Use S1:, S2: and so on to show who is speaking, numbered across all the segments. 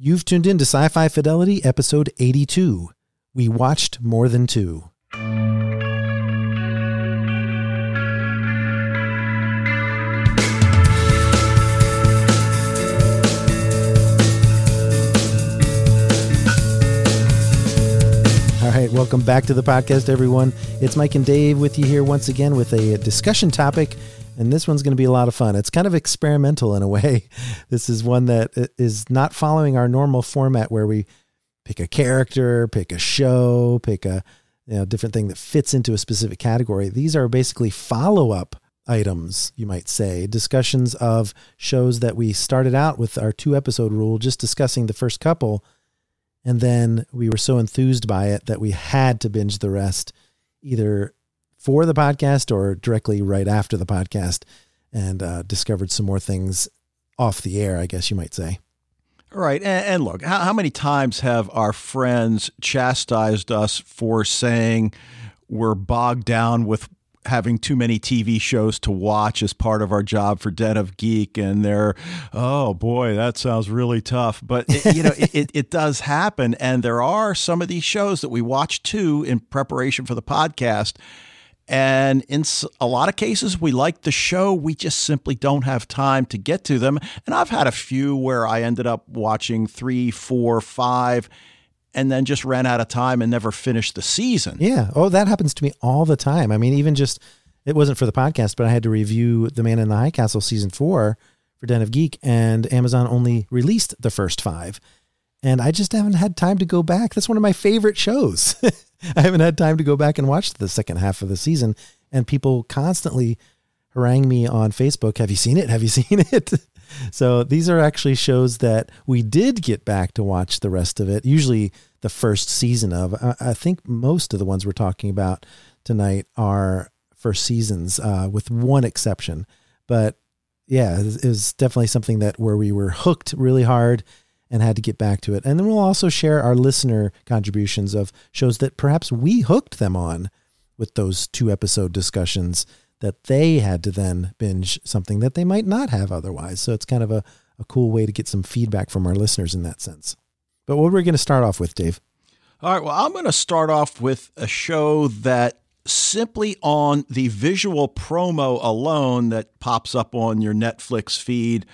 S1: You've tuned in to Sci Fi Fidelity, episode 82. We watched more than two. All right, welcome back to the podcast, everyone. It's Mike and Dave with you here once again with a discussion topic, and this one's going to be a lot of fun. It's kind of experimental in a way. This is one that is not following our normal format where we pick a character, pick a show, pick a you know, different thing that fits into a specific category. These are basically follow up items, you might say, discussions of shows that we started out with our two episode rule, just discussing the first couple and then we were so enthused by it that we had to binge the rest either for the podcast or directly right after the podcast and uh, discovered some more things off the air, I guess you might say.
S2: All right. And, and look, how, how many times have our friends chastised us for saying we're bogged down with having too many TV shows to watch as part of our job for Den of Geek, and they're, oh boy, that sounds really tough. But it, you know, it, it, it does happen, and there are some of these shows that we watch too in preparation for the podcast. And in a lot of cases, we like the show. We just simply don't have time to get to them. And I've had a few where I ended up watching three, four, five, and then just ran out of time and never finished the season.
S1: Yeah. Oh, that happens to me all the time. I mean, even just it wasn't for the podcast, but I had to review The Man in the High Castle season four for Den of Geek, and Amazon only released the first five. And I just haven't had time to go back. That's one of my favorite shows. I haven't had time to go back and watch the second half of the season. And people constantly harangue me on Facebook. Have you seen it? Have you seen it? so these are actually shows that we did get back to watch the rest of it. Usually the first season of. I think most of the ones we're talking about tonight are first seasons, uh, with one exception. But yeah, it was definitely something that where we were hooked really hard and had to get back to it. And then we'll also share our listener contributions of shows that perhaps we hooked them on with those two episode discussions that they had to then binge something that they might not have otherwise. So it's kind of a, a cool way to get some feedback from our listeners in that sense. But what we're going to start off with, Dave?
S2: All right. Well, I'm going to start off with a show that simply on the visual promo alone that pops up on your Netflix feed,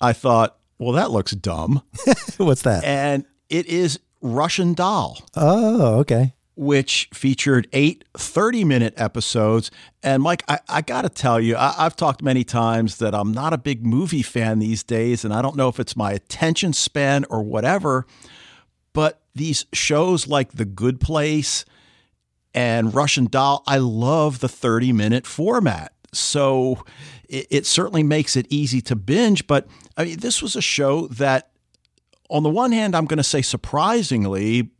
S2: I thought, well, that looks dumb.
S1: What's that?
S2: And it is Russian Doll.
S1: Oh, okay
S2: which featured eight 30 minute episodes. And Mike, I, I got to tell you, I, have talked many times that I'm not a big movie fan these days, and I don't know if it's my attention span or whatever, but these shows like The Good Place and Russian Doll, I love the 30 minute format. So it, it certainly makes it easy to binge. But I mean, this was a show that, on the one hand, I'm going to say surprisingly,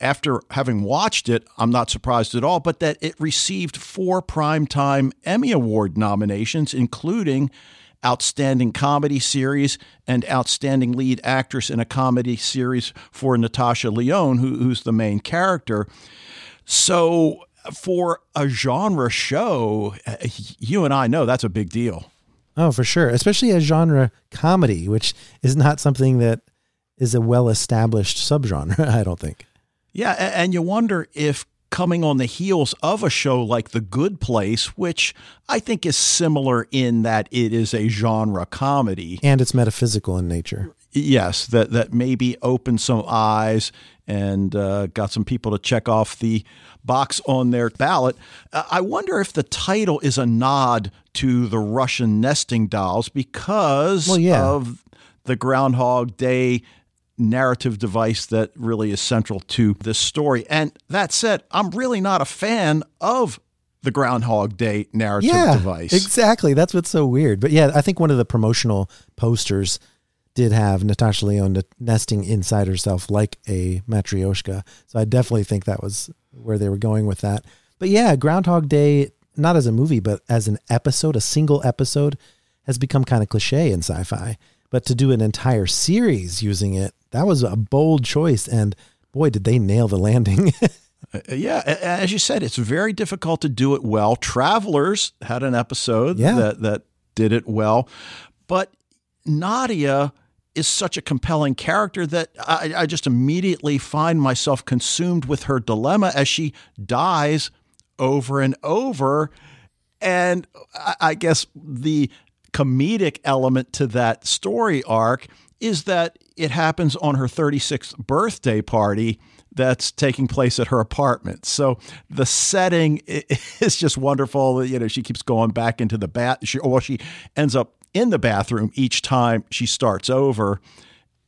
S2: after having watched it, I'm not surprised at all, but that it received four Primetime Emmy Award nominations, including Outstanding Comedy Series and Outstanding Lead Actress in a Comedy Series for Natasha Lyonne, who, who's the main character. So, for a genre show, you and I know that's a big deal.
S1: Oh, for sure. Especially a genre comedy, which is not something that is a well established subgenre, I don't think.
S2: Yeah, and you wonder if coming on the heels of a show like The Good Place, which I think is similar in that it is a genre comedy
S1: and it's metaphysical in nature.
S2: Yes, that that maybe opened some eyes and uh, got some people to check off the box on their ballot. Uh, I wonder if the title is a nod to the Russian nesting dolls because well, yeah. of the Groundhog Day narrative device that really is central to this story. And that said, I'm really not a fan of the Groundhog Day narrative
S1: yeah,
S2: device.
S1: Exactly. That's what's so weird. But yeah, I think one of the promotional posters did have Natasha Lyonne nesting inside herself like a matryoshka. So I definitely think that was where they were going with that. But yeah, Groundhog Day, not as a movie, but as an episode, a single episode, has become kind of cliche in sci fi. But to do an entire series using it, that was a bold choice. And boy, did they nail the landing.
S2: Uh, yeah, as you said, it's very difficult to do it well. Travelers had an episode yeah. that that did it well, but Nadia is such a compelling character that I, I just immediately find myself consumed with her dilemma as she dies over and over. And I guess the comedic element to that story arc is that it happens on her 36th birthday party that's taking place at her apartment. So the setting is just wonderful. You know, she keeps going back into the bath. She, well, she ends up in the bathroom each time she starts over,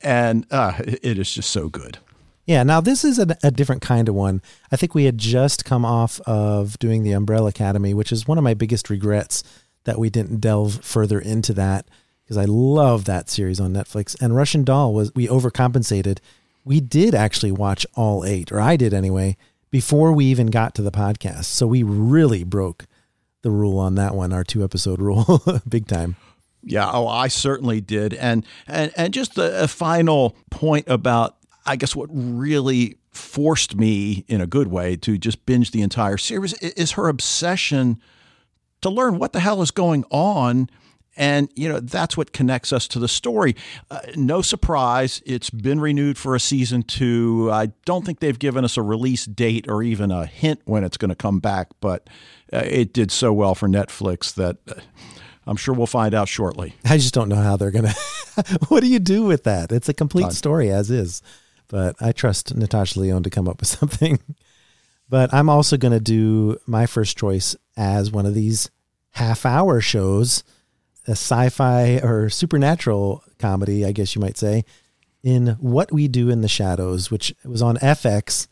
S2: and uh, it is just so good.
S1: Yeah, now this is a, a, different kind of one. I think we had just come off of doing the Umbrella Academy, which is one of my biggest regrets that we didn't delve further into that because I love that series on Netflix. And Russian Doll was we overcompensated. We did actually watch all eight, or I did anyway, before we even got to the podcast. So we really broke the rule on that one, our two episode rule, big time.
S2: Yeah, oh, I certainly did. And and and just a, a final point about I guess what really forced me in a good way to just binge the entire series is her obsession to learn what the hell is going on. And you know that's what connects us to the story. Uh, no surprise it's been renewed for a season 2 i don't think they've given us a release date or even a hint when it's going to come back but uh, it did so well for netflix that uh, I'm sure we'll find out shortly.
S1: I just don't know how they're going to. what do you do with that? It's a complete story as is. But I trust Natasha Lyonne to come up with something. But I'm also going to do my first choice as one of these half hour shows, a sci fi or supernatural comedy, I guess you might say, in What We Do in the Shadows, which was on FX.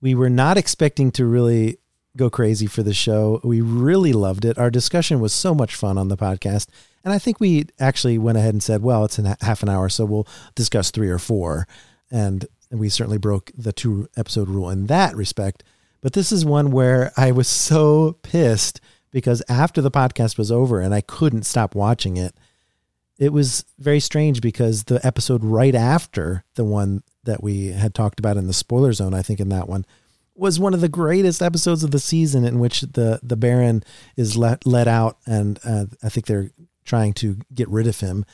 S1: We were not expecting to really go crazy for the show. We really loved it. Our discussion was so much fun on the podcast. And I think we actually went ahead and said, well, it's in half an hour, so we'll discuss three or four. And we certainly broke the two episode rule in that respect. But this is one where I was so pissed because after the podcast was over and I couldn't stop watching it, it was very strange because the episode right after the one that we had talked about in the spoiler zone, I think in that one, was one of the greatest episodes of the season in which the the Baron is let let out, and uh, I think they're trying to get rid of him,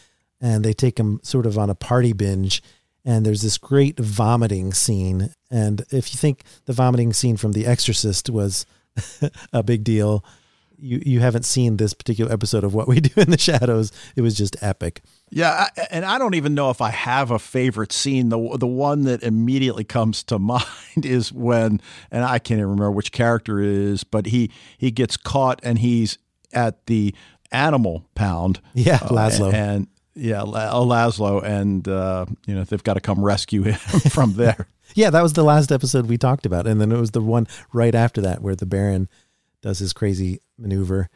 S1: and they take him sort of on a party binge. And there's this great vomiting scene. And if you think the vomiting scene from The Exorcist was a big deal, you you haven't seen this particular episode of What We Do in the Shadows. It was just epic.
S2: Yeah, and I don't even know if I have a favorite scene. The the one that immediately comes to mind is when, and I can't even remember which character it is, but he he gets caught and he's at the animal pound.
S1: Yeah, uh, Laszlo.
S2: Uh, and, yeah, oh, Laszlo, and uh, you know they've got to come rescue him from there.
S1: yeah, that was the last episode we talked about, and then it was the one right after that where the Baron does his crazy maneuver,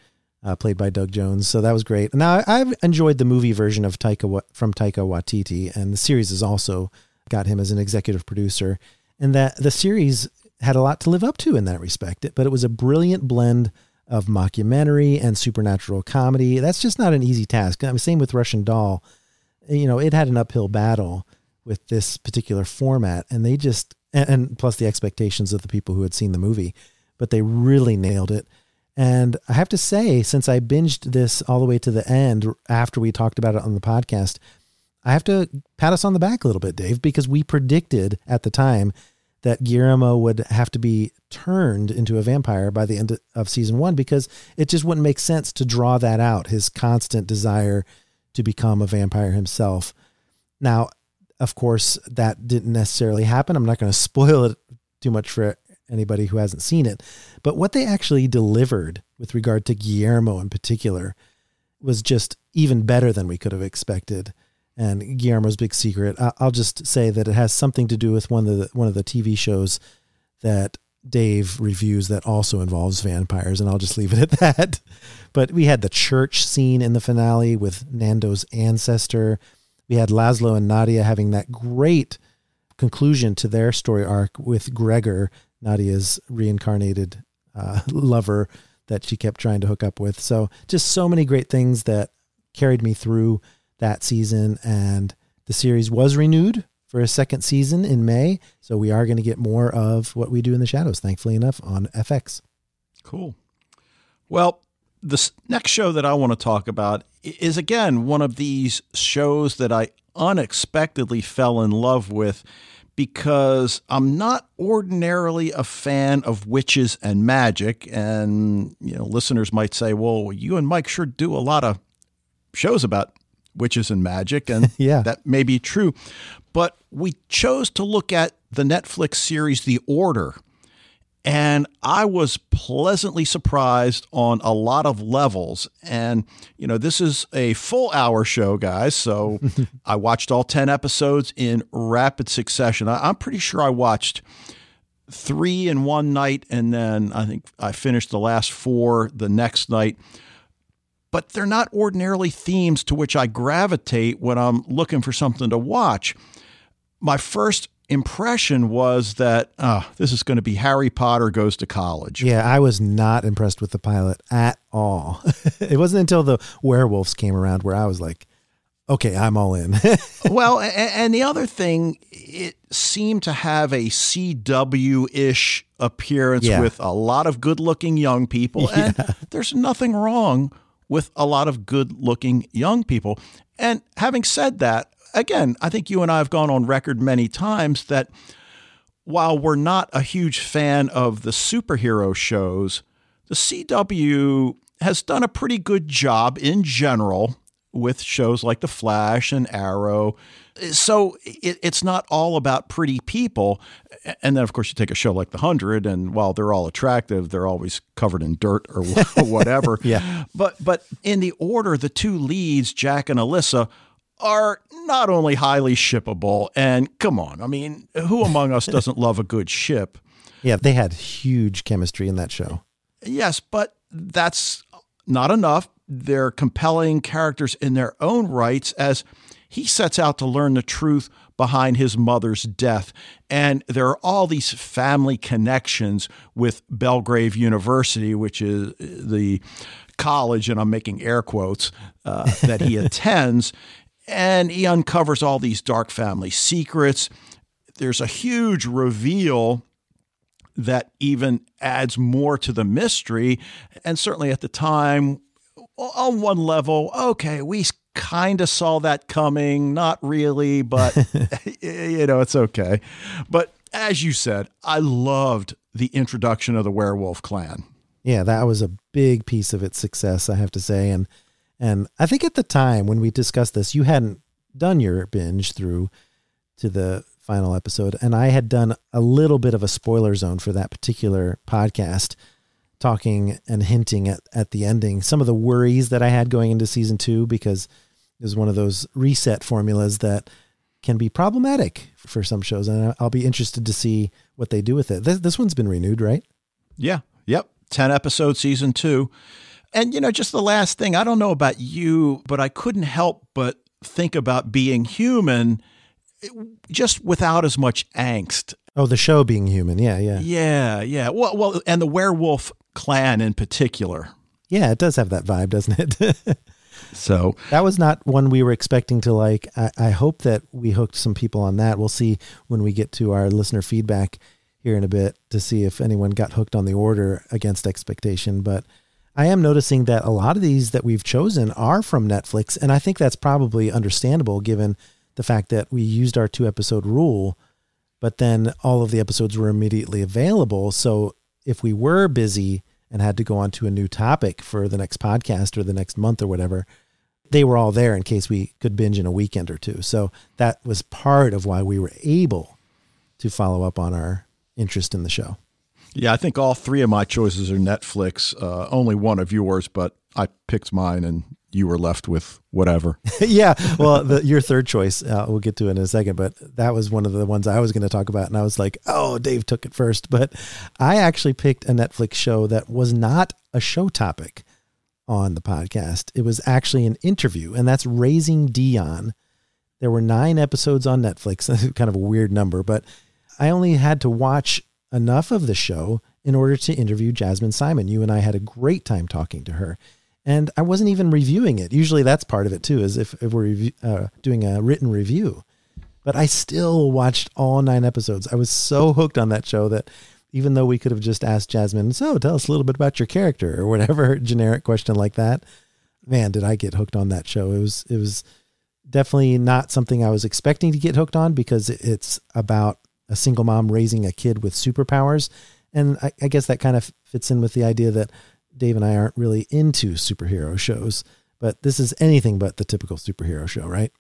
S1: uh, played by Doug Jones. So that was great. Now I've enjoyed the movie version of Taika from Taika Waititi, and the series has also got him as an executive producer, and that the series had a lot to live up to in that respect. But it was a brilliant blend of mockumentary and supernatural comedy. That's just not an easy task. I mean, same with Russian Doll. You know, it had an uphill battle with this particular format, and they just and, and plus the expectations of the people who had seen the movie but they really nailed it. And I have to say, since I binged this all the way to the end after we talked about it on the podcast, I have to pat us on the back a little bit, Dave, because we predicted at the time that Guillermo would have to be turned into a vampire by the end of season one because it just wouldn't make sense to draw that out, his constant desire to become a vampire himself. Now, of course, that didn't necessarily happen. I'm not going to spoil it too much for anybody who hasn't seen it. But what they actually delivered with regard to Guillermo in particular was just even better than we could have expected. And Guillermo's big secret, I'll just say that it has something to do with one of the one of the TV shows that Dave reviews that also involves vampires, and I'll just leave it at that. But we had the church scene in the finale with Nandor's ancestor. We had Laszlo and Nadia having that great conclusion to their story arc with Gregor, Nadia's reincarnated uh, lover that she kept trying to hook up with. So just so many great things that carried me through that season. And the series was renewed for a second season in May. So we are going to get more of what we do in the shadows, thankfully enough, on FX.
S2: Cool. Well, this next show that I want to talk about is again one of these shows that I unexpectedly fell in love with because I'm not ordinarily a fan of witches and magic. And, you know, listeners might say, well, you and Mike sure do a lot of shows about witches and magic. And
S1: yeah.
S2: that may be true. But we chose to look at the Netflix series The Order and I was pleasantly surprised on a lot of levels. And, you know, this is a full hour show, guys. So I watched all 10 episodes in rapid succession. I, am pretty sure I watched three in one night. And then I think I finished the last four the next night. But they're not ordinarily themes to which I gravitate when I'm looking for something to watch. My first impression was that oh, this is going to be Harry Potter goes to college.
S1: Yeah, I was not impressed with the pilot at all. it wasn't until the werewolves came around where I was like, okay, I'm all in.
S2: well, and, and, the other thing, it seemed to have a CW ish appearance yeah. with a lot of good looking young people. Yeah. And there's nothing wrong with a lot of good looking young people. And having said that, again, I think you and I have gone on record many times that while we're not a huge fan of the superhero shows, the CW has done a pretty good job in general with shows like The Flash and Arrow. So it, it's not all about pretty people. And then, of course, you take a show like The Hundred, and while they're all attractive, they're always covered in dirt or whatever.
S1: yeah.
S2: But but in the order, the two leads, Jack and Alyssa, are not only highly shippable, and come on, I mean, who among us doesn't love a good ship?
S1: Yeah, they had huge chemistry in that show.
S2: Yes, but that's not enough. They're compelling characters in their own rights as he sets out to learn the truth behind his mother's death. And there are all these family connections with Belgrave University, which is the college, and I'm making air quotes, uh, that he attends. And he uncovers all these dark family secrets. There's a huge reveal that even adds more to the mystery. And certainly at the time, on one level, okay, we kind of saw that coming. Not really, but you know, it's okay. But as you said, I loved the introduction of the werewolf clan.
S1: Yeah, that was a big piece of its success, I have to say. And and I think at the time when we discussed this, you hadn't done your binge through to the final episode. And I had done a little bit of a spoiler zone for that particular podcast, talking and hinting at, at the ending, some of the worries that I had going into season two, because it was one of those reset formulas that can be problematic for some shows. And I'll be interested to see what they do with it. This, this one's been renewed, right?
S2: Yeah. Yep. 10 episode season two. And, you know, just the last thing, I don't know about you, but I couldn't help but think about being human eh, just without as much angst.
S1: Oh, the show being human. Yeah, yeah.
S2: Yeah, yeah. Well, well, and the werewolf clan in particular.
S1: Yeah, it does have that vibe, doesn't it?
S2: so
S1: that was not one we were expecting to like. I, I hope that we hooked some people on that. We'll see when we get to our listener feedback here in a bit to see if anyone got hooked on the order against expectation. But I am noticing that a lot of these that we've chosen are from Netflix, and I think that's probably understandable given the fact that we used our two episode rule, but then all of the episodes were immediately available. So if we were busy and had to go on to a new topic for the next podcast or the next month or whatever, they were all there in case we could binge in a weekend or two. So that was part of why we were able to follow up on our interest in the show.
S2: Yeah, I think all three of my choices are Netflix. Uh, only one of yours, but I picked mine, and you were left with whatever.
S1: yeah, well, the, your third choice, uh, we'll get to in a second, but that was one of the ones I was going to talk about, and I was like, oh, Dave took it first, but I actually picked a Netflix show that was not a show topic on the podcast. It was actually an interview, and that's Raising Dion. There were nine episodes on Netflix, kind of a weird number, but I only had to watch enough of the show in order to interview Jazmyn Simon. You and I had a great time talking to her. And I wasn't even reviewing it. Usually that's part of it too, is if, if we're uh, doing a written review. But I still watched all nine episodes. I was so hooked on that show that even though we could have just asked Jasmine, so tell us a little bit about your character or whatever generic question like that, man, did I get hooked on that show. It was, it was definitely not something I was expecting to get hooked on because it's about a single mom raising a kid with superpowers. And I, I guess that kind of fits in with the idea that Dave and I aren't really into superhero shows, but this is anything but the typical superhero show, right?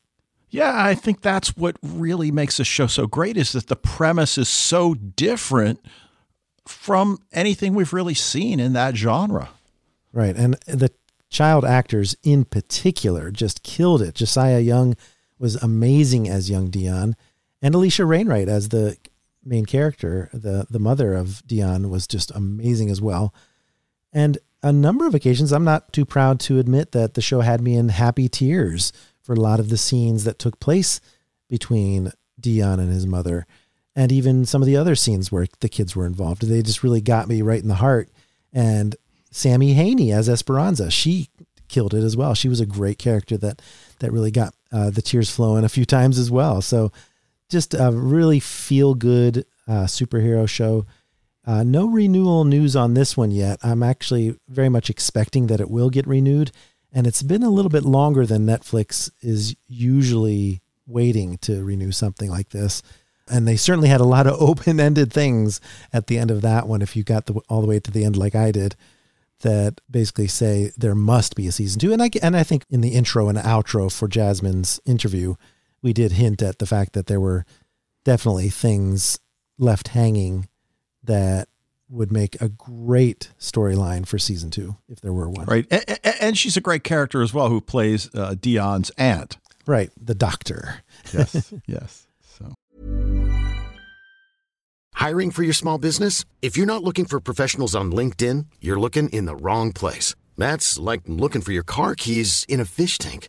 S2: Yeah, I think that's what really makes the show so great is that the premise is so different from anything we've really seen in that genre.
S1: Right. And the child actors in particular just killed it. Ja'Siah Young was amazing as young Dion, and Alisha Wainwright as the main character, the the mother of Dion, was just amazing as well. And a number of occasions, I'm not too proud to admit that the show had me in happy tears for a lot of the scenes that took place between Dion and his mother, and even some of the other scenes where the kids were involved. They just really got me right in the heart. And Sammy Haney as Esperanza, she killed it as well. She was a great character that that really got uh, the tears flowing a few times as well. So just a really feel good uh, superhero show. Uh, no renewal news on this one yet. I'm actually very much expecting that it will get renewed. And it's been a little bit longer than Netflix is usually waiting to renew something like this. And they certainly had a lot of open ended things at the end of that one. If you got the, all the way to the end, like I did, that basically say there must be a season two. And I, and I think in the intro and outro for Jazmyn's interview, we did hint at the fact that there were definitely things left hanging that would make a great storyline for season two if there were one.
S2: Right. And, and she's a great character as well who plays uh, Dion's aunt.
S1: Right. The doctor.
S2: Yes. yes. So.
S3: Hiring for your small business? If you're not looking for professionals on LinkedIn, you're looking in the wrong place. That's like looking for your car keys in a fish tank.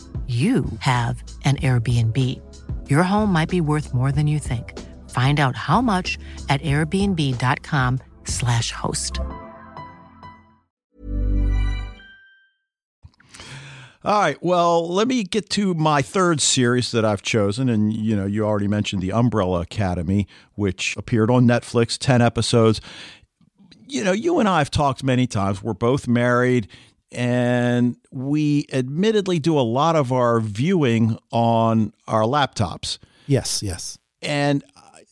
S4: you have an Airbnb. Your home might be worth more than you think. Find out how much at airbnb.com/slash host.
S2: All right. Well, let me get to my third series that I've chosen. And, you know, you already mentioned The Umbrella Academy, which appeared on Netflix, 10 episodes. You know, you and I have talked many times. We're both married and we admittedly do a lot of our viewing on our laptops.
S1: Yes, yes.
S2: And,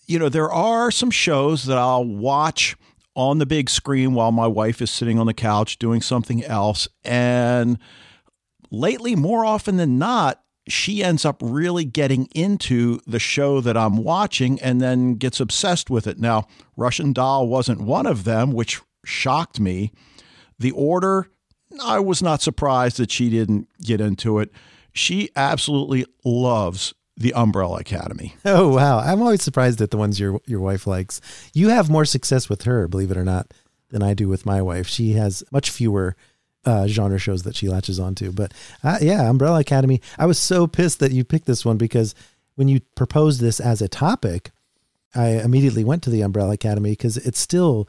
S2: you know, there are some shows that I'll watch on the big screen while my wife is sitting on the couch doing something else. And lately, more often than not, she ends up really getting into the show that I'm watching and then gets obsessed with it. Now, Russian Doll wasn't one of them, which shocked me. The Order I was not surprised that she didn't get into it. She absolutely loves the Umbrella Academy.
S1: Oh wow! I'm always surprised at the ones your your wife likes. You have more success with her, believe it or not, than I do with my wife. She has much fewer uh, genre shows that she latches onto. But uh, yeah, Umbrella Academy. I was so pissed that you picked this one because when you proposed this as a topic, I immediately went to the Umbrella Academy because it's still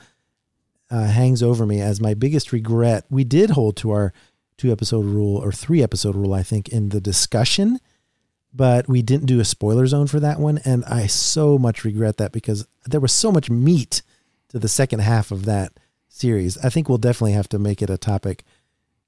S1: uh, hangs over me as my biggest regret. We did hold to our two episode rule or three episode rule, I think, in the discussion, but we didn't do a spoiler zone for that one. And I so much regret that because there was so much meat to the second half of that series. I think we'll definitely have to make it a topic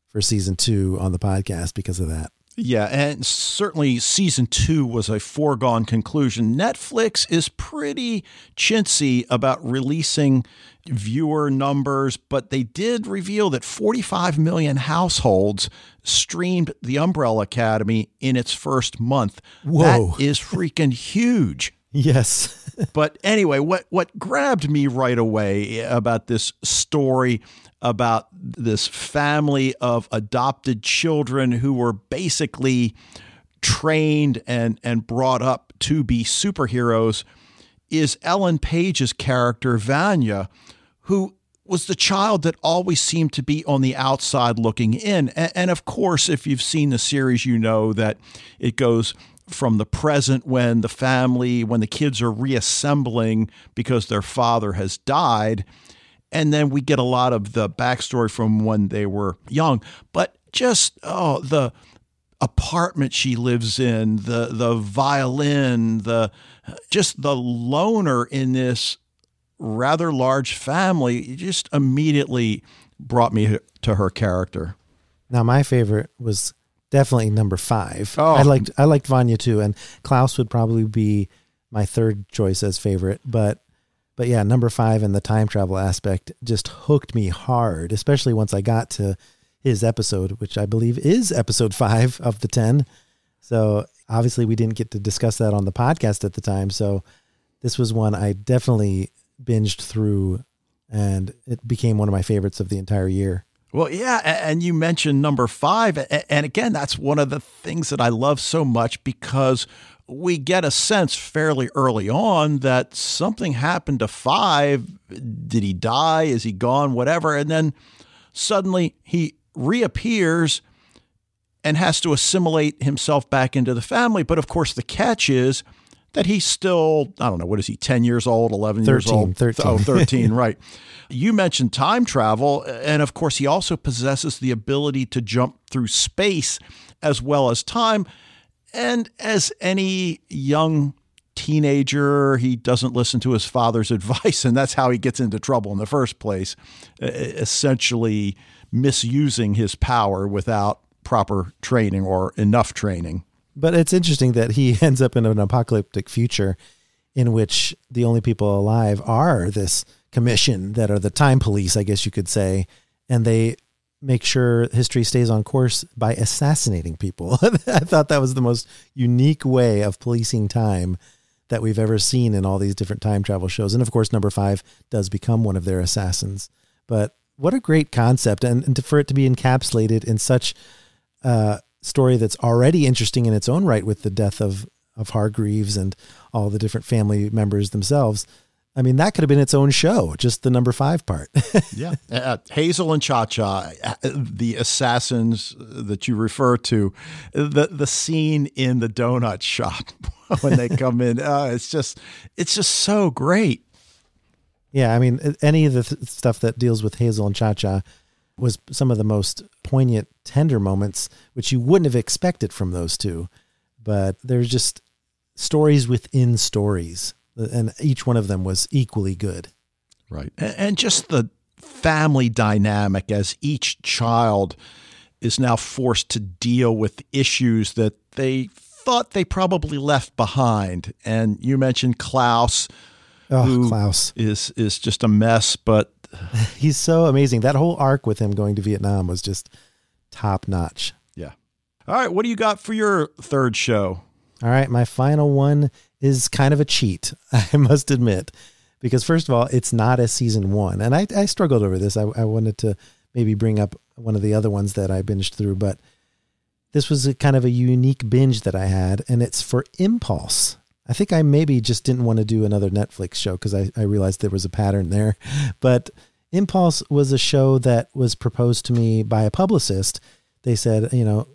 S1: for season two on the podcast because of that.
S2: Yeah, and certainly season two was a foregone conclusion. Netflix is pretty chintzy about releasing viewer numbers, but they did reveal that 45 million households streamed The Umbrella Academy in its first month.
S1: Whoa.
S2: That is freaking huge.
S1: Yes.
S2: but anyway, what what grabbed me right away eh, about this story about this family of adopted children who were basically trained and and brought up to be superheroes is Ellen Page's character Vanya, who was the child that always seemed to be on the outside looking in. And, and, of course, if you've seen the series, you know that it goes from the present when the family, when the kids are reassembling because their father has died. And then we get a lot of the backstory from when they were young. But just, oh, the apartment she lives in, the the violin, the just the loner in this rather large family just immediately brought me to her character.
S1: Now my favorite was definitely number five.
S2: Oh.
S1: I liked I liked Vanya too, and Klaus would probably be my third choice as favorite. But but yeah, number five and the time travel aspect just hooked me hard, especially once I got to his episode, which I believe is episode five of the ten. So obviously we didn't get to discuss that on the podcast at the time. So this was one I definitely binged through and it became one of my favorites of the entire year.
S2: Well, yeah, and you mentioned number five, and again, that's one of the things that I love so much because we get a sense fairly early on that something happened to five. Did he die? Is he gone? Whatever, and then suddenly he reappears and has to assimilate himself back into the family. But of course, the catch is that he's still, I don't know, what is he, 10 years old, 11
S1: 13,
S2: years old?
S1: 13.
S2: Oh, 13, right. You mentioned time travel. And of course, he also possesses the ability to jump through space as well as time. And as any young teenager, he doesn't listen to his father's advice. And that's how he gets into trouble in the first place, essentially misusing his power without proper training or enough training.
S1: But it's interesting that he ends up in an apocalyptic future in which the only people alive are this commission that are the time police, I guess you could say, and they make sure history stays on course by assassinating people. I thought that was the most unique way of policing time that we've ever seen in all these different time travel shows. And of course, number five does become one of their assassins. But what a great concept, and, and for it to be encapsulated in such uh, story that's already interesting in its own right with the death of of Hargreaves and all the different family members themselves. I mean, that could have been its own show, just the number five part.
S2: yeah. Uh, Hazel and Cha Cha, uh, the assassins that you refer to, the, the scene in the donut shop when they come in, uh, it's just, it's just so great.
S1: Yeah. I mean, any of the th- stuff that deals with Hazel and Cha Cha was some of the most poignant, tender moments, which you wouldn't have expected from those two. But there's just stories within stories, and each one of them was equally good.
S2: Right. And just the family dynamic as each child is now forced to deal with issues that they thought they probably left behind. And you mentioned Klaus.
S1: Oh, Klaus
S2: is is just a mess, but
S1: he's so amazing. That whole arc with him going to Vietnam was just top notch.
S2: Yeah. All right. What do you got for your third show?
S1: All right. My final one is kind of a cheat, I must admit, because first of all, it's not a season one. And I, I struggled over this. I, I wanted to maybe bring up one of the other ones that I binged through, but this was a kind of a unique binge that I had, and it's for Impulse. I think I maybe just didn't want to do another Netflix show because I, I realized there was a pattern there. But Impulse was a show that was proposed to me by a publicist. They said, you know,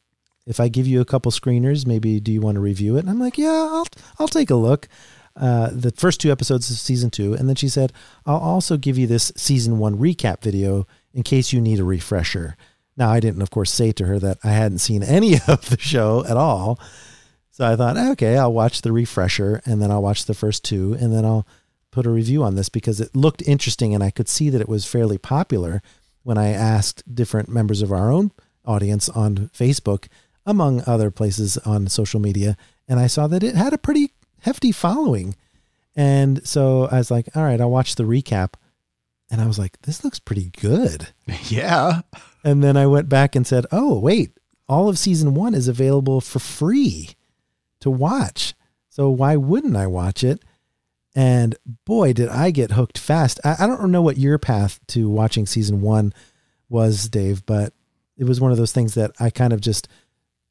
S1: if I give you a couple screeners, maybe do you want to review it? And I'm like, yeah, I'll I'll take a look. Uh, the first two episodes of season two, and then she said, I'll also give you this season one recap video in case you need a refresher. Now, I didn't, of course, say to her that I hadn't seen any of the show at all. So I thought, ah, okay, I'll watch the refresher and then I'll watch the first two and then I'll put a review on this because it looked interesting and I could see that it was fairly popular when I asked different members of our own audience on Facebook, among other places on social media, and I saw that it had a pretty hefty following. And so I was like, all right, I'll watch the recap. And I was like, this looks pretty good.
S2: Yeah.
S1: And then I went back and said, oh, wait, all of season one is available for free to watch. So why wouldn't I watch it? And boy, did I get hooked fast. I, I don't know what your path to watching season one was, Dave, but it was one of those things that I kind of just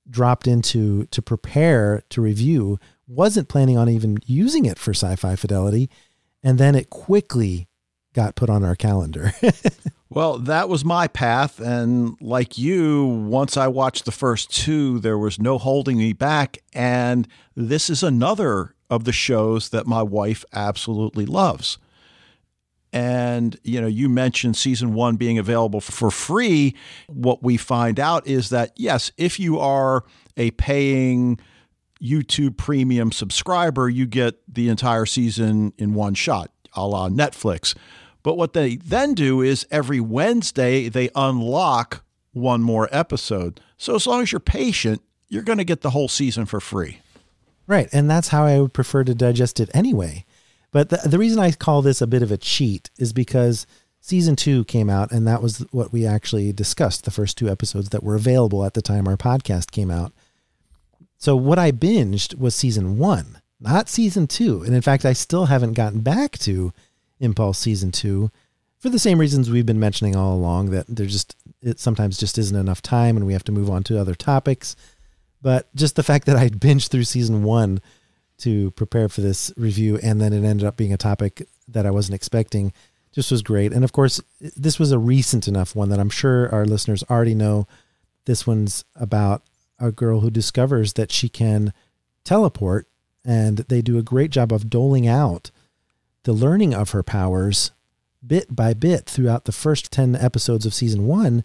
S1: dropped into to prepare to review. Wasn't planning on even using it for sci fi fidelity. And then it quickly got put on our calendar.
S2: well, that was my path. And like you, once I watched the first two, there was no holding me back. And this is another of the shows that my wife absolutely loves. And, you know, you mentioned season one being available for free. What we find out is that, yes, if you are a paying YouTube premium subscriber, you get the entire season in one shot, a la Netflix. But what they then do is every Wednesday, they unlock one more episode. So as long as you're patient, you're going to get the whole season for free.
S1: Right. And that's how I would prefer to digest it anyway. But the, the reason I call this a bit of a cheat is because season two came out, and that was what we actually discussed the first two episodes that were available at the time our podcast came out. So what I binged was season one, not season two. And in fact, I still haven't gotten back to Impulse season two for the same reasons we've been mentioning all along that there just it sometimes just isn't enough time and we have to move on to other topics. But just the fact that I binged through season one to prepare for this review and then it ended up being a topic that I wasn't expecting just was great. And of course, this was a recent enough one that I'm sure our listeners already know. This one's about a girl who discovers that she can teleport and they do a great job of doling out the learning of her powers bit by bit throughout the first 10 episodes of season one.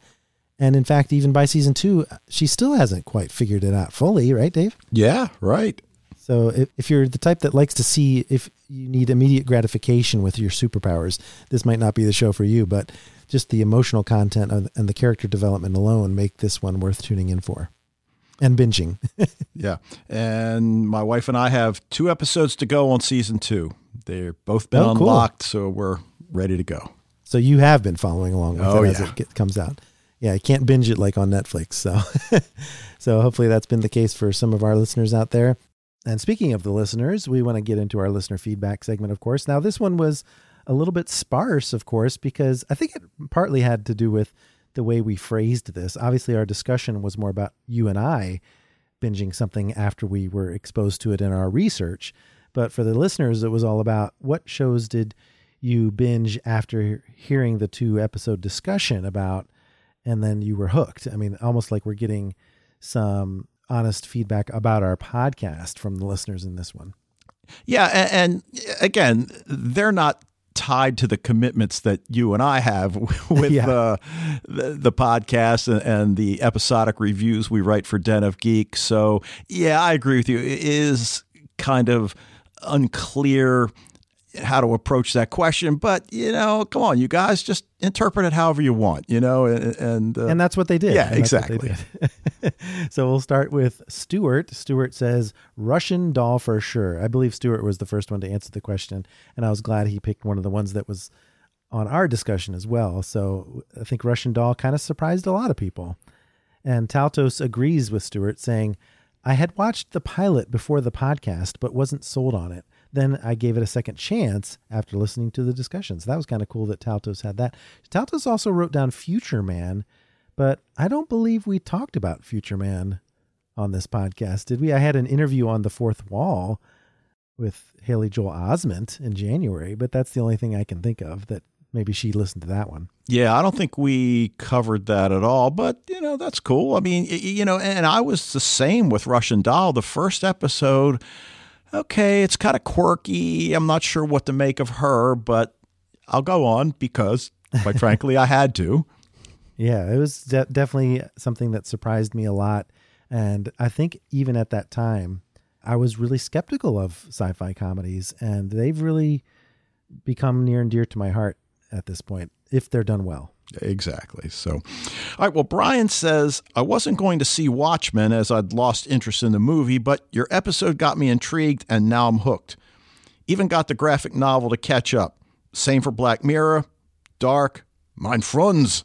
S1: And in fact, even by season two, she still hasn't quite figured it out fully, right, Dave?
S2: Yeah, right.
S1: So if, if you're the type that likes to see if you need immediate gratification with your superpowers, this might not be the show for you, but just the emotional content and the character development alone make this one worth tuning in for and binging.
S2: yeah. And my wife and I have two episodes to go on season two. They're both been oh, unlocked, cool. so we're ready to go.
S1: So you have been following along with oh, it as yeah. it get, comes out. Yeah, you can't binge it like on Netflix. So, so hopefully that's been the case for some of our listeners out there. And speaking of the listeners, we want to get into our listener feedback segment, of course. Now, this one was a little bit sparse, of course, because I think it partly had to do with the way we phrased this. Obviously, our discussion was more about you and I binging something after we were exposed to it in our research. But for the listeners, it was all about what shows did you binge after hearing the two episode discussion about, and then you were hooked. I mean, almost like we're getting some honest feedback about our podcast from the listeners in this one.
S2: Yeah. And, again, they're not tied to the commitments that you and I have with yeah. uh, the, the podcast and, and, the episodic reviews we write for Den of Geek. So, yeah, I agree with you. It is kind of unclear how to approach that question. But you know, come on, you guys, just interpret it however you want. You know, and and, uh,
S1: and that's what they did.
S2: Yeah, exactly.
S1: Did. so we'll start with Stuart. Stuart says Russian doll for sure. I believe Stuart was the first one to answer the question, and I was glad he picked one of the ones that was on our discussion as well. So I think Russian doll kind of surprised a lot of people. And Taltos agrees with Stuart, saying, I had watched the pilot before the podcast, but wasn't sold on it. Then I gave it a second chance after listening to the discussions. That was kind of cool that Taltos had that. Taltos also wrote down Future Man, but I don't believe we talked about Future Man on this podcast, did we? I had an interview on the fourth wall with Haley Joel Osment in January, but that's the only thing I can think of that maybe she listened to that one.
S2: Yeah, I don't think we covered that at all, but you know, that's cool. I mean, you know, and I was the same with Russian Doll. The first episode, okay, it's kind of quirky. I'm not sure what to make of her, but I'll go on because, quite frankly, I had to.
S1: Yeah, it was de- definitely something that surprised me a lot. And I think even at that time, I was really skeptical of sci fi comedies, and they've really become near and dear to my heart at this point if they're done well.
S2: Exactly. So, all right. Well, Brian says, I wasn't going to see Watchmen as I'd lost interest in the movie, but your episode got me intrigued and now I'm hooked. Even got the graphic novel to catch up. Same for Black Mirror, Dark, Mein Frunz.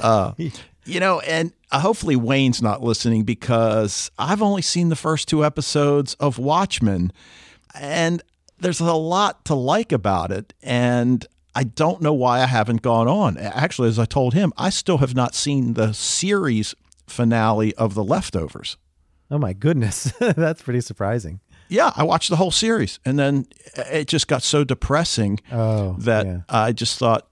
S2: Uh, you know, and uh, hopefully Wayne's not listening because I've only seen the first two episodes of Watchmen and there's a lot to like about it. And I don't know why I haven't gone on. Actually, as I told him, I still have not seen the series finale of The Leftovers.
S1: Oh my goodness. That's pretty surprising.
S2: Yeah, I watched the whole series and then it just got so depressing
S1: Oh,
S2: that
S1: yeah.
S2: I just thought,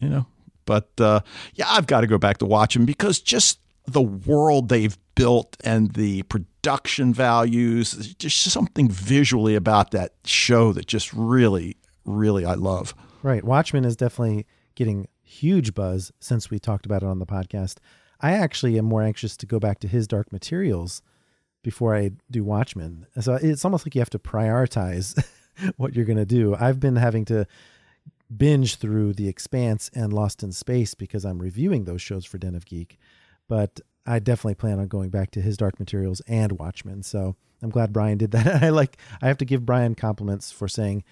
S2: you know, but uh, yeah, I've got to go back to watch them because just the world they've built and the production values, just something visually about that show that just really, really I love.
S1: Right. Watchmen is definitely getting huge buzz since we talked about it on the podcast. I actually am more anxious to go back to his Dark Materials before I do Watchmen. So it's almost like you have to prioritize what you're going to do. I've been having to binge through The Expanse and Lost in Space because I'm reviewing those shows for Den of Geek. But I definitely plan on going back to his Dark Materials and Watchmen. So I'm glad Brian did that. I like I have to give Brian compliments for saying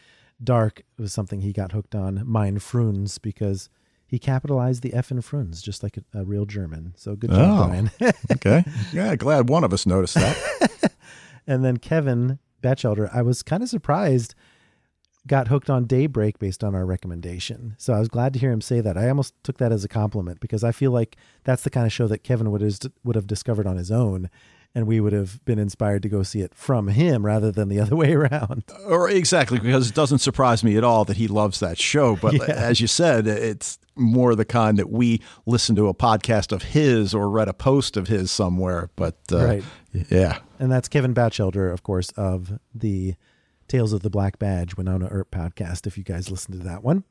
S1: Dark was something he got hooked on, Mein Fruns, because he capitalized the F in Fruns just like a, a real German. So good job,
S2: Oh.
S1: Brian.
S2: Okay. yeah, glad one of us noticed that.
S1: and then Kevin Batchelder, I was kind of surprised, got hooked on Daybreak based on our recommendation. So I was glad to hear him say that. I almost took that as a compliment because I feel like that's the kind of show that Kevin would have, would have discovered on his own. And we would have been inspired to go see it from him rather than the other way around.
S2: or exactly because it doesn't surprise me at all that he loves that show but
S1: Yeah.
S2: as you said it's more the kind that we listen to a podcast of his or read a post of his somewhere but uh,
S1: Right.
S2: yeah
S1: And that's Kevin Batchelder, of course, of the Tales of the Black Badge Wynonna Earp podcast, if you guys listen to that one.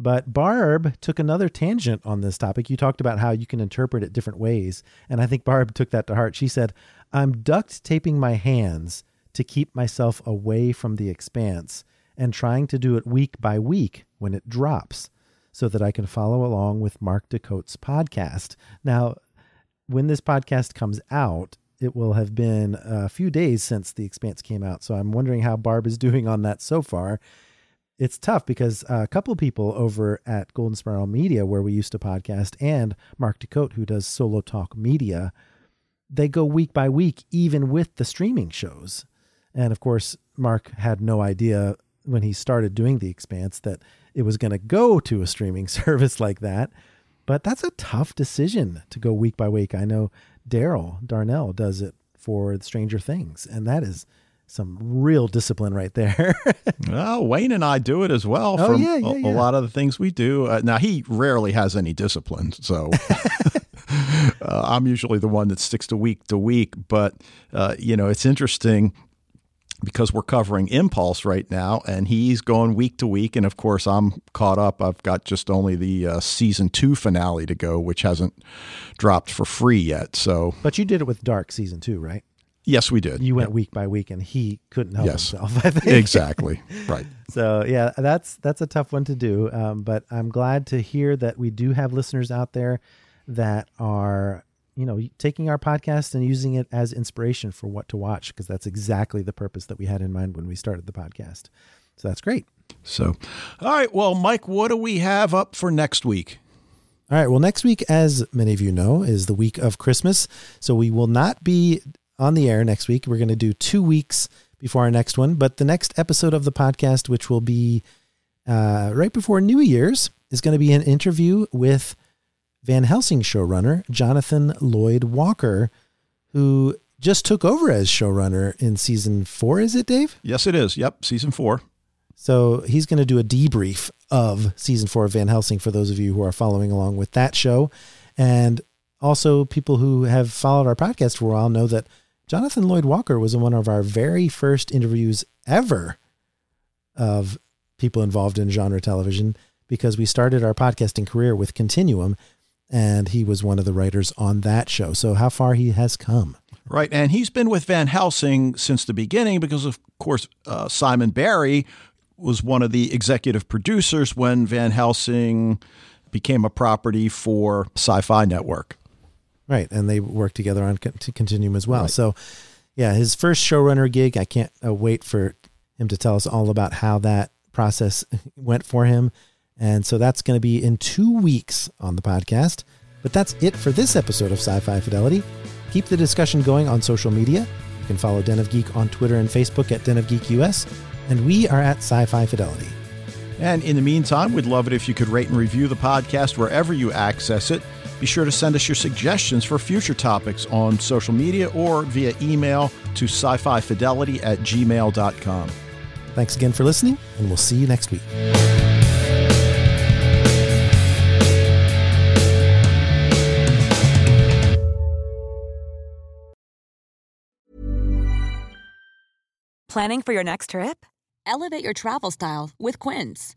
S1: But Barb took another tangent on this topic. You talked about how you can interpret it different ways. And I think Barb took that to heart. She said, I'm duct taping my hands to keep myself away from the expanse and trying to do it week by week when it drops so that I can follow along with Mark DeCote's podcast. Now, when this podcast comes out, it will have been a few days since The Expanse came out. So I'm wondering how Barb is doing on that so far. It's tough because uh, a couple people over at Golden Spiral Media, where we used to podcast, and Mark DeCote, who does Solo Talk Media, they go week by week, even with the streaming shows. And of course, Mark had no idea when he started doing The Expanse that it was going to go to a streaming service like that. But that's a tough decision to go week by week. I know Daryl Darnell does it for Stranger Things, and that is some real discipline right there.
S2: well wayne and i do it as well
S1: Oh,
S2: from
S1: yeah, yeah,
S2: a, a lot of the things we do uh, now he rarely has any discipline so uh, i'm usually the one that sticks to week to week but uh, you know it's interesting because we're covering Impulse right now, and he's going week to week. And of course, I'm caught up. I've got just only the uh, season two finale to go, which hasn't dropped for free yet. So,
S1: but you did it with Dark season two, right?
S2: Yes, we did.
S1: You went week by week, and he couldn't help
S2: Yes.
S1: himself. I think
S2: exactly right.
S1: So yeah, that's that's a tough one to do. Um, but I'm glad to hear that we do have listeners out there that are you know taking our podcast and using it as inspiration for what to watch because that's exactly the purpose that we had in mind when we started the podcast. So that's great.
S2: So, all right. Well, Mike, what do we have up for next week?
S1: All right. Well, next week, as many of you know, is the week of Christmas. So we will not be on the air next week. We're going to do two weeks before our next one. But the next episode of the podcast, which will be uh, right before New Year's, is going to be an interview with Van Helsing showrunner Jonathan Lloyd Walker, who just took over as showrunner in season four. Is it, Dave?
S2: Yes, it is. Yep, season four.
S1: So he's going to do a debrief of season four of Van Helsing for those of you who are following along with that show. And also, people who have followed our podcast for a while know that Jonathan Lloyd Walker was in one of our very first interviews ever of people involved in genre television because we started our podcasting career with Continuum and he was one of the writers on that show. So, how far he has come.
S2: Right. And he's been with Van Helsing since the beginning because, of course, uh, Simon Barry was one of the executive producers when Van Helsing became a property for Syfy Network.
S1: Right. And they worked together on Continuum as well. Right. So, yeah, his first showrunner gig, I can't uh, wait for him to tell us all about how that process went for him. And so that's going to be in two weeks on the podcast. But that's it for this episode of Sci Fi Fidelity. Keep the discussion going on social media. You can follow Den of Geek on Twitter and Facebook at Den of Geek US, and we are at Sci Fi Fidelity.
S2: And in the meantime, we'd love it if you could rate and review the podcast wherever you access it. Be sure to send us your suggestions for future topics on social media or via email to sci fi fidelity at gmail.com.
S1: Thanks again for listening, and we'll see you next week.
S5: Planning for your next trip? Elevate your travel style with Quince.